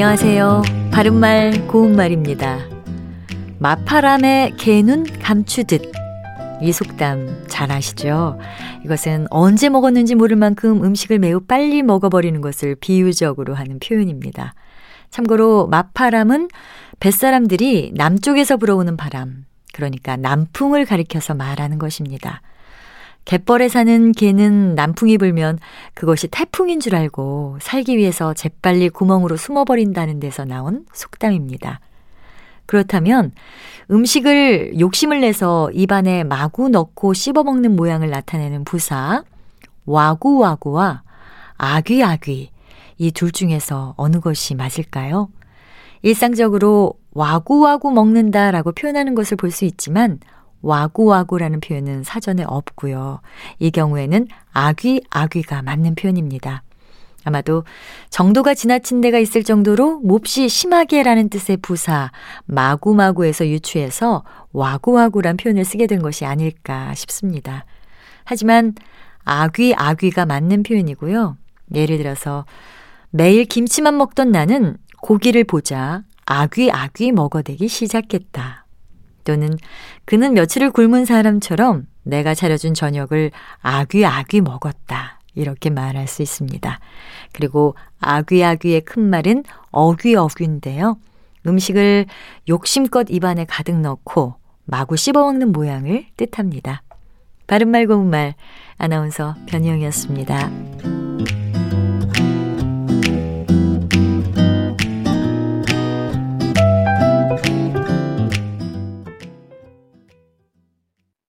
안녕하세요. 바른말 고운말입니다. 마파람의 개눈 감추듯. 이 속담 잘 아시죠? 이것은 언제 먹었는지 모를 만큼 음식을 매우 빨리 먹어버리는 것을 비유적으로 하는 표현입니다. 참고로 마파람은 뱃사람들이 남쪽에서 불어오는 바람, 그러니까 남풍을 가리켜서 말하는 것입니다. 갯벌에 사는 개는 남풍이 불면 그것이 태풍인 줄 알고 살기 위해서 재빨리 구멍으로 숨어버린다는 데서 나온 속담입니다. 그렇다면 음식을 욕심을 내서 입안에 마구 넣고 씹어먹는 모양을 나타내는 부사 와구와구와 아귀아귀 이 둘 중에서 어느 것이 맞을까요? 일상적으로 와구와구 먹는다라고 표현하는 것을 볼 수 있지만 와구와구라는 표현은 사전에 없고요. 이 경우에는 아귀 아귀가 맞는 표현입니다. 아마도 정도가 지나친 데가 있을 정도로 몹시 심하게라는 뜻의 부사 마구마구에서 유추해서 와구와구란 표현을 쓰게 된 것이 아닐까 싶습니다. 하지만 아귀 아귀가 맞는 표현이고요. 예를 들어서 매일 김치만 먹던 나는 고기를 보자 아귀 아귀 먹어대기 시작했다. 또는 그는 며칠을 굶은 사람처럼 내가 차려준 저녁을 아귀 아귀 먹었다. 이렇게 말할 수 있습니다. 그리고 아귀아귀의 큰 말은 어귀어귀인데요. 음식을 욕심껏 입안에 가득 넣고 마구 씹어먹는 모양을 뜻합니다. 바른말 고운말 아나운서 변희영이었습니다.